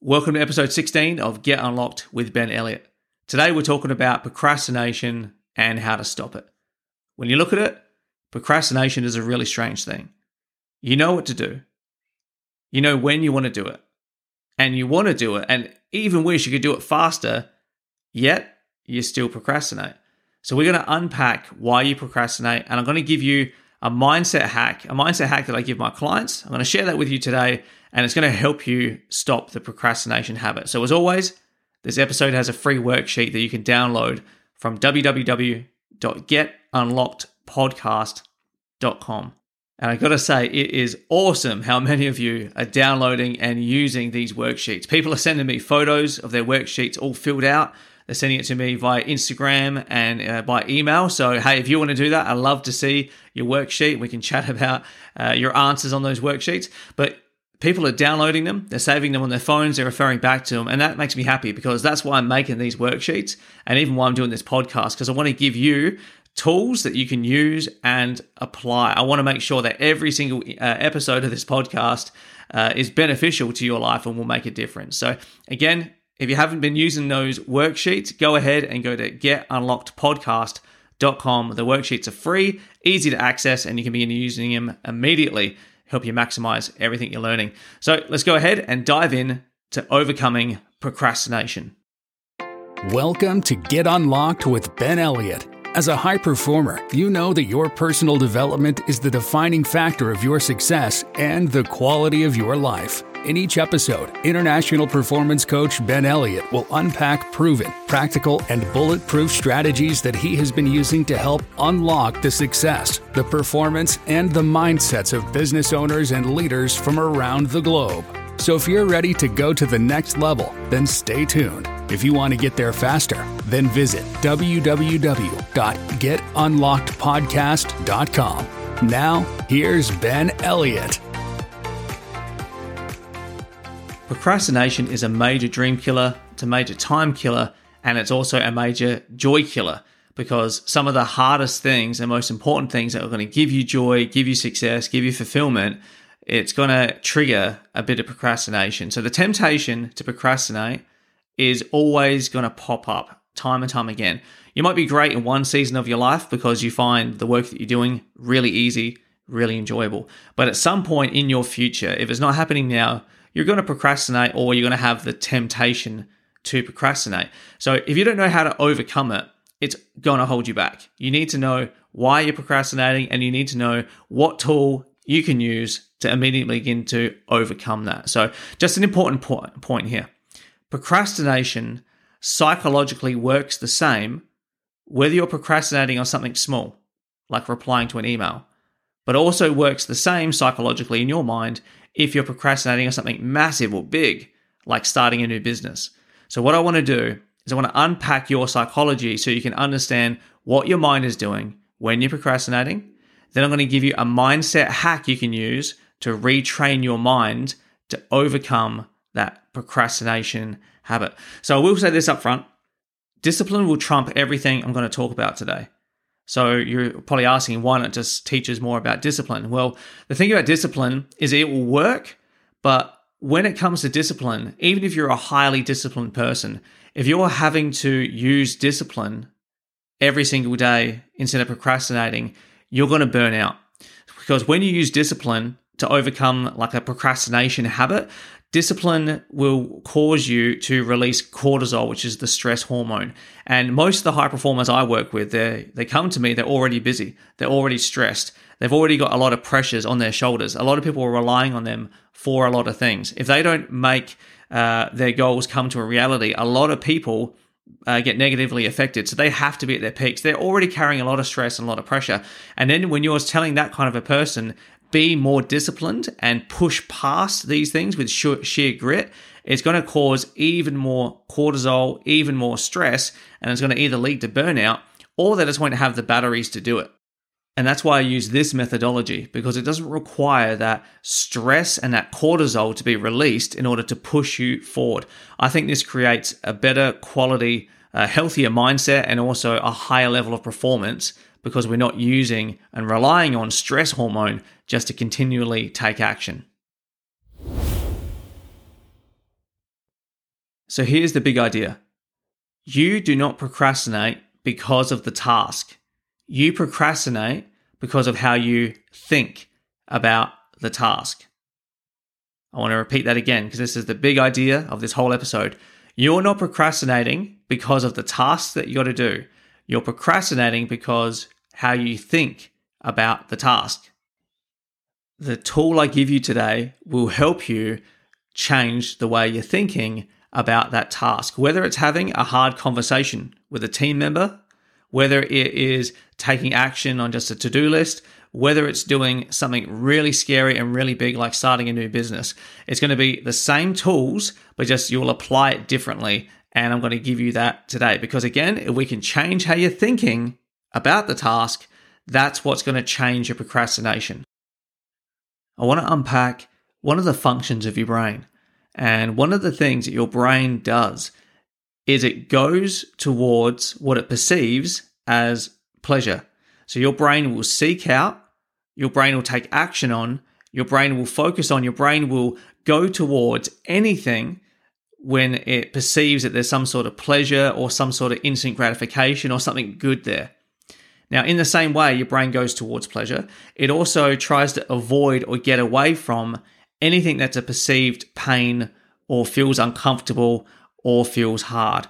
Welcome to episode 16 of Get Unlocked with Ben Elliott. Today we're talking about procrastination and how to stop it. When you look at it, procrastination is a really strange thing. You know what to do, you know when you want to do it, and you want to do it, and even wish you could do it faster, yet you still procrastinate. So we're going to unpack why you procrastinate, and I'm going to give you a mindset hack, a mindset hack that I give my clients. I'm going to share that with you today and it's going to help you stop the procrastination habit. So, as always, this episode has a free worksheet that you can download from www.getunlockedpodcast.com. And I got to say, it is awesome how many of you are downloading and using these worksheets. People are sending me photos of their worksheets all filled out. They're sending it to me via Instagram and uh, by email. So, hey, if you want to do that, I'd love to see your worksheet. We can chat about uh, your answers on those worksheets. But people are downloading them, they're saving them on their phones, they're referring back to them. And that makes me happy because that's why I'm making these worksheets and even why I'm doing this podcast, because I want to give you tools that you can use and apply. I want to make sure that every single uh, episode of this podcast uh, is beneficial to your life and will make a difference. So, again, if you haven't been using those worksheets, go ahead and go to getunlockedpodcast.com. The worksheets are free, easy to access, and you can begin using them immediately help you maximize everything you're learning. So let's go ahead and dive in to overcoming procrastination. Welcome to Get Unlocked with Ben Elliott. As a high performer, you know that your personal development is the defining factor of your success and the quality of your life. In each episode, international performance coach Ben Elliott will unpack proven, practical, and bulletproof strategies that he has been using to help unlock the success, the performance, and the mindsets of business owners and leaders from around the globe. So if you're ready to go to the next level, then stay tuned. If you want to get there faster, then visit www.getunlockedpodcast.com. Now, here's Ben Elliott. Procrastination is a major dream killer, it's a major time killer, and it's also a major joy killer because some of the hardest things and most important things that are going to give you joy, give you success, give you fulfillment, it's going to trigger a bit of procrastination. So the temptation to procrastinate is always going to pop up time and time again. You might be great in one season of your life because you find the work that you're doing really easy, really enjoyable. But at some point in your future, if it's not happening now, you're going to procrastinate or you're going to have the temptation to procrastinate. So if you don't know how to overcome it, it's going to hold you back. You need to know why you're procrastinating and you need to know what tool you can use to immediately begin to overcome that. So, just an important point here procrastination psychologically works the same whether you're procrastinating on something small, like replying to an email, but also works the same psychologically in your mind if you're procrastinating on something massive or big, like starting a new business. So, what I want to do is I want to unpack your psychology so you can understand what your mind is doing when you're procrastinating. Then, I'm going to give you a mindset hack you can use to retrain your mind to overcome that procrastination habit. So, I will say this up front discipline will trump everything I'm going to talk about today. So you're probably asking, why not just teach us more about discipline? Well, the thing about discipline is it will work, but when it comes to discipline, even if you're a highly disciplined person, if you're having to use discipline every single day instead of procrastinating, you're going to burn out. Because when you use discipline to overcome like a procrastination habit, Discipline will cause you to release cortisol, which is the stress hormone. And most of the high performers I work with, they they come to me, they're already busy, they're already stressed, they've already got a lot of pressures on their shoulders. A lot of people are relying on them for a lot of things. If they don't make uh, their goals come to a reality, a lot of people uh, get negatively affected. So they have to be at their peaks. They're already carrying a lot of stress and a lot of pressure. And then when you're telling that kind of a person, be more disciplined and push past these things with sheer grit, it's going to cause even more cortisol, even more stress, and it's going to either lead to burnout or that it's going to have the batteries to do it. And that's why I use this methodology because it doesn't require that stress and that cortisol to be released in order to push you forward. I think this creates a better quality, a healthier mindset, and also a higher level of performance because we're not using and relying on stress hormone just to continually take action. So here's the big idea you do not procrastinate because of the task, you procrastinate because of how you think about the task. I want to repeat that again because this is the big idea of this whole episode. You're not procrastinating because of the tasks that you got to do. You're procrastinating because how you think about the task. The tool I give you today will help you change the way you're thinking about that task, whether it's having a hard conversation with a team member, whether it is taking action on just a to do list, whether it's doing something really scary and really big like starting a new business. It's going to be the same tools, but just you'll apply it differently. And I'm going to give you that today because, again, if we can change how you're thinking about the task, that's what's going to change your procrastination. I want to unpack one of the functions of your brain. And one of the things that your brain does is it goes towards what it perceives as pleasure. So your brain will seek out, your brain will take action on, your brain will focus on, your brain will go towards anything when it perceives that there's some sort of pleasure or some sort of instant gratification or something good there. Now, in the same way your brain goes towards pleasure, it also tries to avoid or get away from anything that's a perceived pain or feels uncomfortable or feels hard.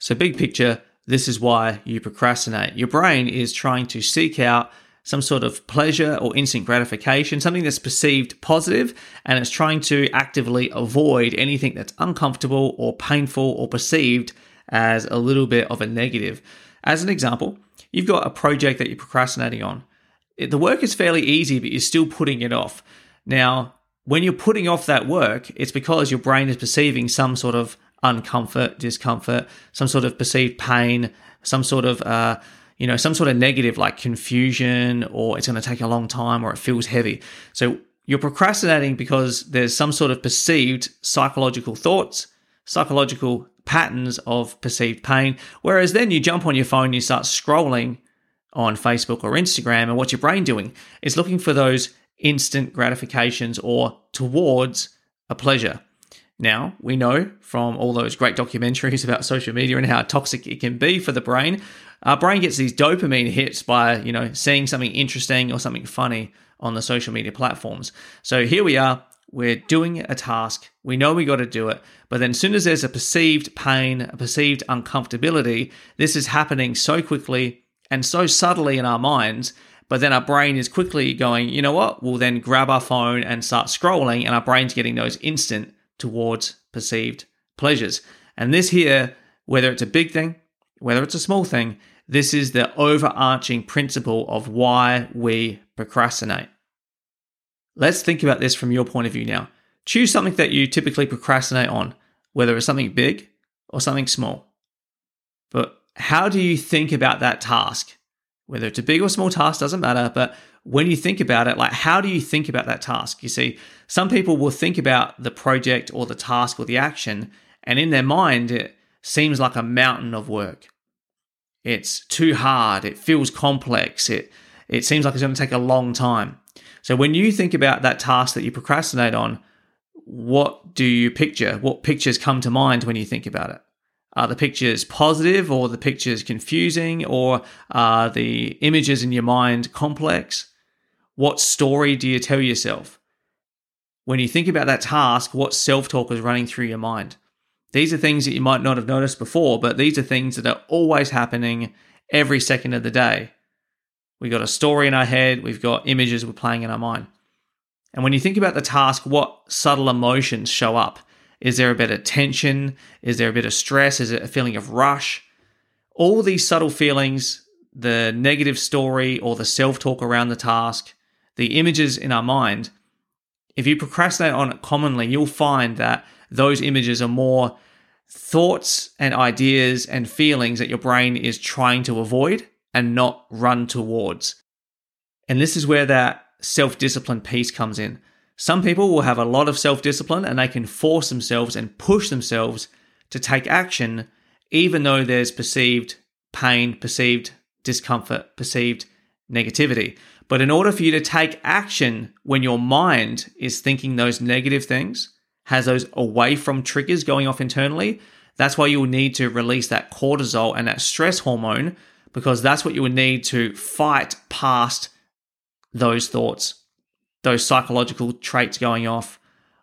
So, big picture, this is why you procrastinate. Your brain is trying to seek out some sort of pleasure or instant gratification, something that's perceived positive, and it's trying to actively avoid anything that's uncomfortable or painful or perceived as a little bit of a negative. As an example, you've got a project that you're procrastinating on. The work is fairly easy, but you're still putting it off. Now, when you're putting off that work, it's because your brain is perceiving some sort of uncomfort, discomfort, some sort of perceived pain, some sort of, uh, you know, some sort of negative like confusion, or it's going to take a long time, or it feels heavy. So you're procrastinating because there's some sort of perceived psychological thoughts, psychological patterns of perceived pain. Whereas then you jump on your phone, you start scrolling on Facebook or Instagram, and what's your brain doing? It's looking for those instant gratifications or towards a pleasure. Now, we know from all those great documentaries about social media and how toxic it can be for the brain. Our brain gets these dopamine hits by, you know, seeing something interesting or something funny on the social media platforms. So here we are, we're doing a task, we know we got to do it, but then as soon as there's a perceived pain, a perceived uncomfortability, this is happening so quickly and so subtly in our minds but then our brain is quickly going, you know what? We'll then grab our phone and start scrolling, and our brain's getting those instant towards perceived pleasures. And this here, whether it's a big thing, whether it's a small thing, this is the overarching principle of why we procrastinate. Let's think about this from your point of view now. Choose something that you typically procrastinate on, whether it's something big or something small. But how do you think about that task? Whether it's a big or small task doesn't matter but when you think about it like how do you think about that task? You see some people will think about the project or the task or the action and in their mind it seems like a mountain of work. It's too hard it feels complex it it seems like it's going to take a long time. So when you think about that task that you procrastinate on what do you picture? What pictures come to mind when you think about it are the pictures positive or the pictures confusing or are the images in your mind complex? What story do you tell yourself? When you think about that task, what self talk is running through your mind? These are things that you might not have noticed before, but these are things that are always happening every second of the day. We've got a story in our head, we've got images we're playing in our mind. And when you think about the task, what subtle emotions show up? Is there a bit of tension? Is there a bit of stress? Is it a feeling of rush? All these subtle feelings, the negative story or the self talk around the task, the images in our mind, if you procrastinate on it commonly, you'll find that those images are more thoughts and ideas and feelings that your brain is trying to avoid and not run towards. And this is where that self discipline piece comes in. Some people will have a lot of self discipline and they can force themselves and push themselves to take action, even though there's perceived pain, perceived discomfort, perceived negativity. But in order for you to take action when your mind is thinking those negative things has those away from triggers going off internally, that's why you'll need to release that cortisol and that stress hormone because that's what you will need to fight past those thoughts, those psychological traits going off,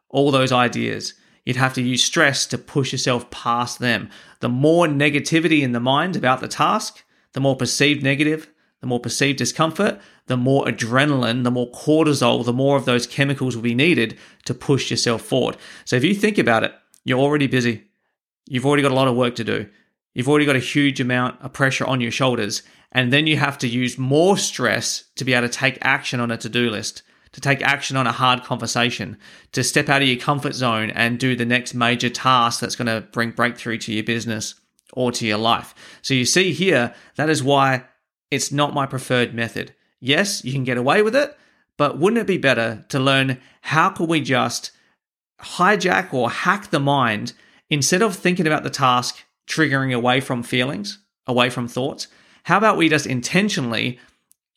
all those ideas. You'd have to use stress to push yourself past them. The more negativity in the mind about the task, the more perceived negative, the more perceived discomfort, the more adrenaline, the more cortisol, the more of those chemicals will be needed to push yourself forward. So if you think about it, you're already busy. You've already got a lot of work to do. You've already got a huge amount of pressure on your shoulders. And then you have to use more stress to be able to take action on a to do list, to take action on a hard conversation, to step out of your comfort zone and do the next major task that's going to bring breakthrough to your business or to your life. So you see here, that is why it's not my preferred method. Yes, you can get away with it, but wouldn't it be better to learn how can we just hijack or hack the mind instead of thinking about the task triggering away from feelings, away from thoughts? How about we just intentionally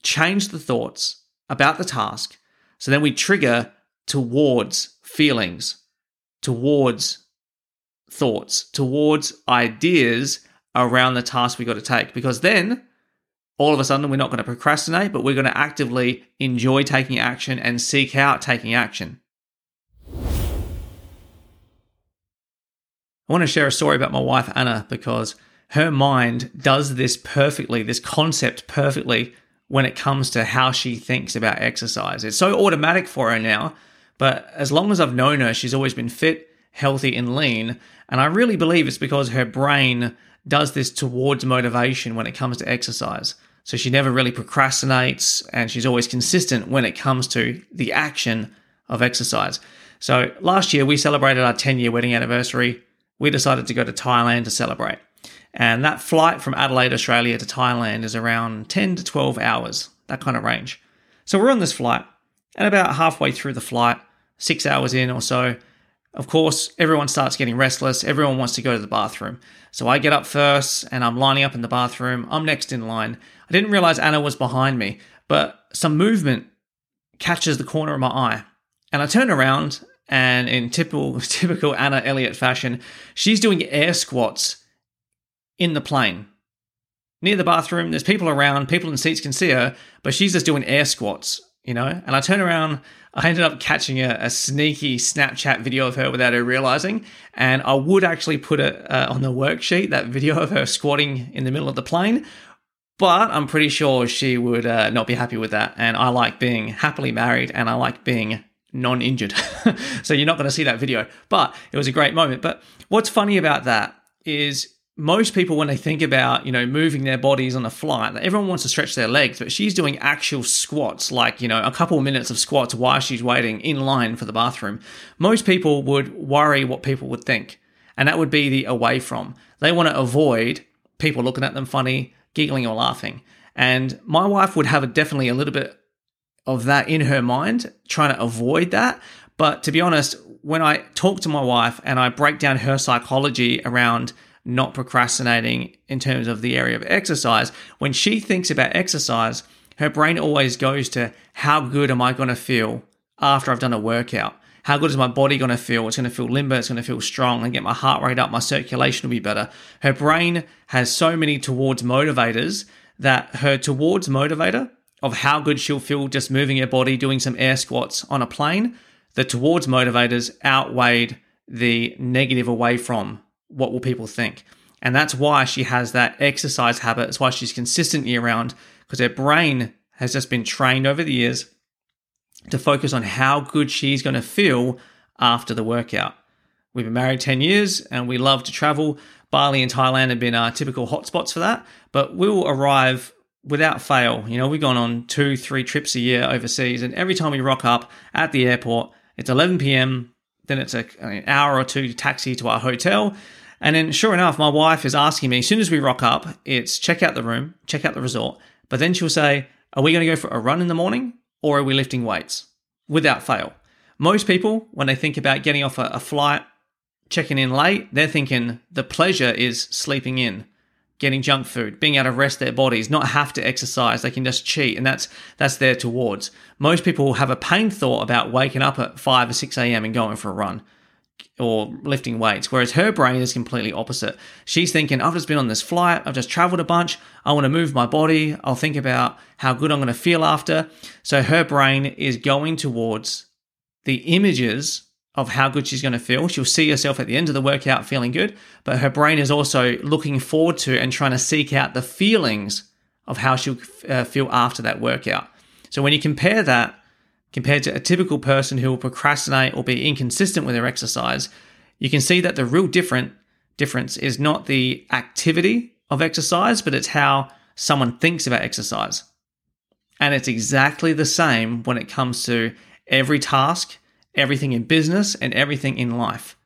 change the thoughts about the task so then we trigger towards feelings, towards thoughts, towards ideas around the task we got to take because then all of a sudden we're not going to procrastinate, but we're going to actively enjoy taking action and seek out taking action. I want to share a story about my wife, Anna, because her mind does this perfectly, this concept perfectly when it comes to how she thinks about exercise. It's so automatic for her now, but as long as I've known her, she's always been fit, healthy, and lean. And I really believe it's because her brain does this towards motivation when it comes to exercise. So she never really procrastinates and she's always consistent when it comes to the action of exercise. So last year we celebrated our 10 year wedding anniversary. We decided to go to Thailand to celebrate. And that flight from Adelaide, Australia to Thailand is around 10 to 12 hours, that kind of range. So we're on this flight, and about halfway through the flight, six hours in or so, of course, everyone starts getting restless. Everyone wants to go to the bathroom. So I get up first and I'm lining up in the bathroom. I'm next in line. I didn't realize Anna was behind me, but some movement catches the corner of my eye. And I turn around and in typical typical Anna Elliott fashion, she's doing air squats in the plane. Near the bathroom, there's people around, people in seats can see her, but she's just doing air squats, you know? And I turn around, I ended up catching a, a, sneaky Snapchat video of her without her realizing. And I would actually put it uh, on the worksheet, that video of her squatting in the middle of the plane. But I'm pretty sure she would uh, not be happy with that. And I like being happily married and I like being non injured. so you're not going to see that video. But it was a great moment. But what's funny about that is most people when they think about you know moving their bodies on a flight everyone wants to stretch their legs but she's doing actual squats like you know a couple of minutes of squats while she's waiting in line for the bathroom. Most people would worry what people would think and that would be the away from. They want to avoid people looking at them funny giggling or laughing. And my wife would have a, definitely a little bit of that in her mind trying to avoid that. But to be honest when i talk to my wife and i break down her psychology around not procrastinating in terms of the area of exercise. When she thinks about exercise, her brain always goes to how good am I going to feel after I've done a workout? How good is my body going to feel? It's going to feel limber, it's going to feel strong, and get my heart rate up, my circulation will be better. Her brain has so many towards motivators that her towards motivator of how good she'll feel just moving her body, doing some air squats on a plane, the towards motivators outweighed the negative away from what will people think? And that's why she has that exercise habit. It's why she's consistent year round because her brain has just been trained over the years to focus on how good she's going to feel after the workout. We've been married 10 years and we love to travel. Bali and Thailand have been our typical hotspots for that, but we'll arrive without fail. You know, we've gone on two, three trips a year overseas, and every time we rock up at the airport, it's 11 p.m. Then it's a, an hour or two taxi to our hotel. And then, sure enough, my wife is asking me as soon as we rock up, it's check out the room, check out the resort. But then she'll say, Are we going to go for a run in the morning or are we lifting weights? Without fail. Most people, when they think about getting off a, a flight, checking in late, they're thinking the pleasure is sleeping in, getting junk food, being able to rest their bodies, not have to exercise. They can just cheat, and that's that's their towards. Most people have a pain thought about waking up at five or six a.m. and going for a run. Or lifting weights. Whereas her brain is completely opposite. She's thinking, I've just been on this flight, I've just traveled a bunch, I want to move my body, I'll think about how good I'm going to feel after. So her brain is going towards the images of how good she's going to feel. She'll see herself at the end of the workout feeling good, but her brain is also looking forward to and trying to seek out the feelings of how she'll uh, feel after that workout. So when you compare that compared to a typical person who will procrastinate or be inconsistent with their exercise, you can see that the real different difference is not the activity of exercise, but it's how someone thinks about exercise. And it's exactly the same when it comes to every task, everything in business, and everything in life.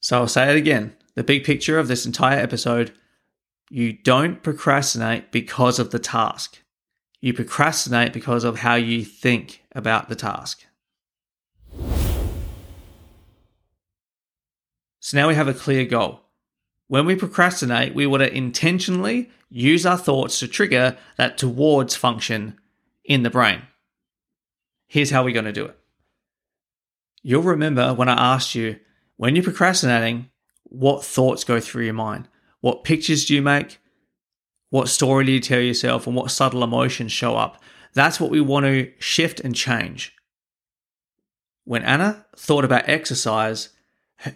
So I'll say it again the big picture of this entire episode you don't procrastinate because of the task. You procrastinate because of how you think about the task. So now we have a clear goal. When we procrastinate, we want to intentionally use our thoughts to trigger that towards function in the brain. Here's how we're going to do it. You'll remember when I asked you, when you're procrastinating, what thoughts go through your mind? What pictures do you make? What story do you tell yourself and what subtle emotions show up? That's what we want to shift and change. When Anna thought about exercise,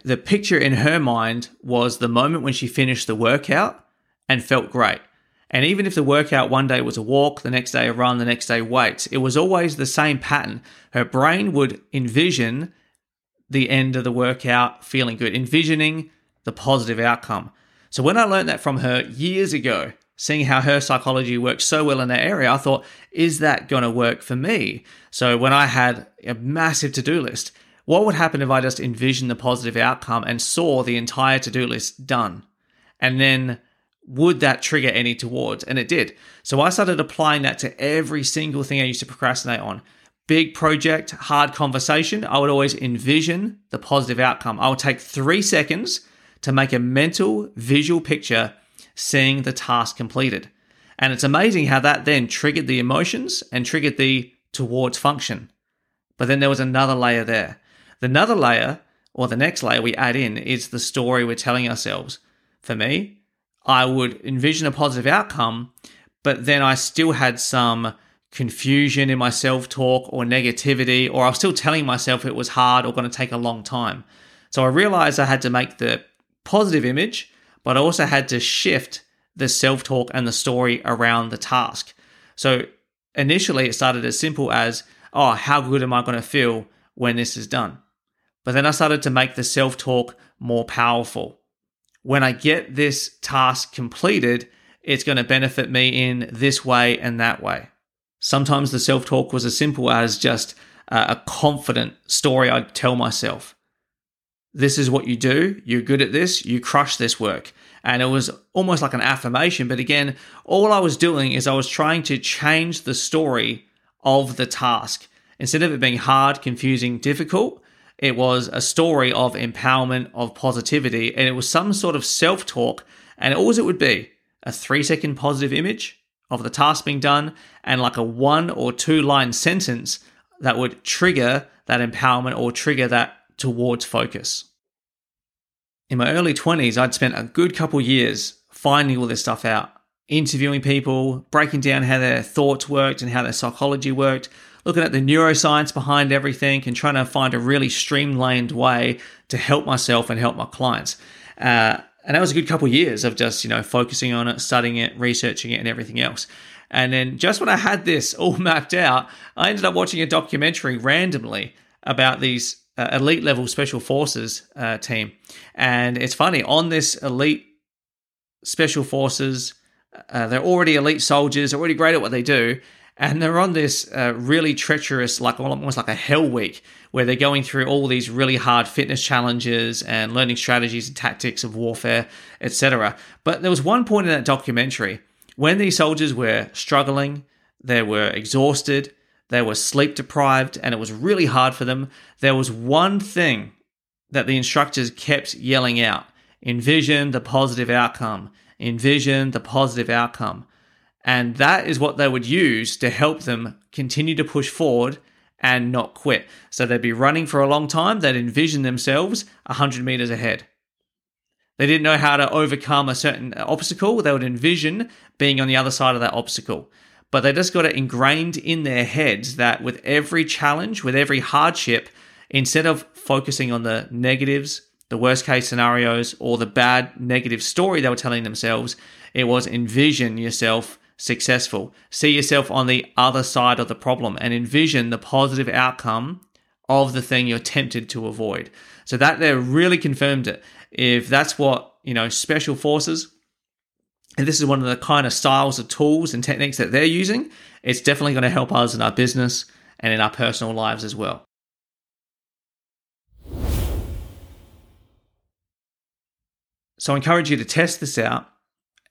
the picture in her mind was the moment when she finished the workout and felt great. And even if the workout one day was a walk, the next day a run, the next day weights, it was always the same pattern. Her brain would envision the end of the workout feeling good, envisioning the positive outcome. So when I learned that from her years ago, seeing how her psychology works so well in that area, I thought, is that going to work for me? So when I had a massive to do list, what would happen if I just envisioned the positive outcome and saw the entire to do list done? And then would that trigger any towards? And it did. So I started applying that to every single thing I used to procrastinate on. Big project, hard conversation, I would always envision the positive outcome. I would take three seconds to make a mental visual picture seeing the task completed. And it's amazing how that then triggered the emotions and triggered the towards function. But then there was another layer there. The another layer, or the next layer we add in, is the story we're telling ourselves. For me, I would envision a positive outcome, but then I still had some confusion in my self talk or negativity, or I was still telling myself it was hard or going to take a long time. So I realized I had to make the positive image but I also had to shift the self talk and the story around the task. So initially, it started as simple as, oh, how good am I going to feel when this is done? But then I started to make the self talk more powerful. When I get this task completed, it's going to benefit me in this way and that way. Sometimes the self talk was as simple as just a confident story I'd tell myself this is what you do. You're good at this. You crush this work. And it was almost like an affirmation. But again, all I was doing is I was trying to change the story of the task. Instead of it being hard, confusing, difficult, it was a story of empowerment, of positivity, and it was some sort of self talk. And all it would be a three second positive image of the task being done and like a one or two line sentence that would trigger that empowerment or trigger that towards focus. In my early 20s, I'd spent a good couple years finding all this stuff out, interviewing people, breaking down how their thoughts worked and how their psychology worked, looking at the neuroscience behind everything and trying to find a really streamlined way to help myself and help my clients. Uh, and that was a good couple of years of just, you know, focusing on it, studying it, researching it, and everything else. And then just when I had this all mapped out, I ended up watching a documentary randomly about these uh, elite level special forces uh, team. And it's funny, on this elite special forces, uh, they're already elite soldiers, already great at what they do. And they're on this uh, really treacherous, like almost like a hell week, where they're going through all these really hard fitness challenges and learning strategies and tactics of warfare, etc. But there was one point in that documentary when these soldiers were struggling, they were exhausted, they were sleep deprived and it was really hard for them. There was one thing that the instructors kept yelling out envision the positive outcome, envision the positive outcome. And that is what they would use to help them continue to push forward and not quit. So they'd be running for a long time, they'd envision themselves 100 meters ahead. They didn't know how to overcome a certain obstacle, they would envision being on the other side of that obstacle. But they just got it ingrained in their heads that with every challenge, with every hardship, instead of focusing on the negatives, the worst case scenarios, or the bad negative story they were telling themselves, it was envision yourself successful. See yourself on the other side of the problem and envision the positive outcome of the thing you're tempted to avoid. So that there really confirmed it. If that's what, you know, special forces, and this is one of the kind of styles of tools and techniques that they're using, it's definitely going to help us in our business and in our personal lives as well. So I encourage you to test this out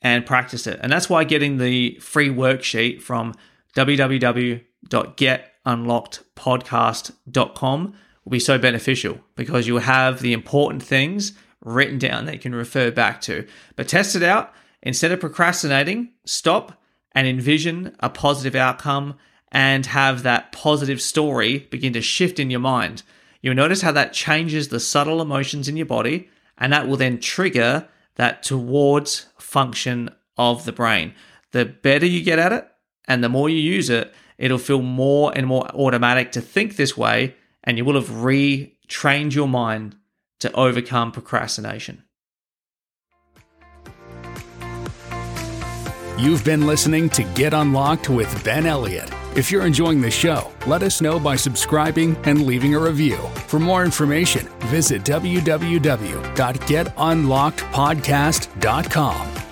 and practice it. And that's why getting the free worksheet from www.getunlockedpodcast.com will be so beneficial because you'll have the important things written down that you can refer back to. But test it out. Instead of procrastinating, stop and envision a positive outcome and have that positive story begin to shift in your mind. You'll notice how that changes the subtle emotions in your body, and that will then trigger that towards function of the brain. The better you get at it and the more you use it, it'll feel more and more automatic to think this way, and you will have retrained your mind to overcome procrastination. You've been listening to Get Unlocked with Ben Elliott. If you're enjoying the show, let us know by subscribing and leaving a review. For more information, visit www.getunlockedpodcast.com.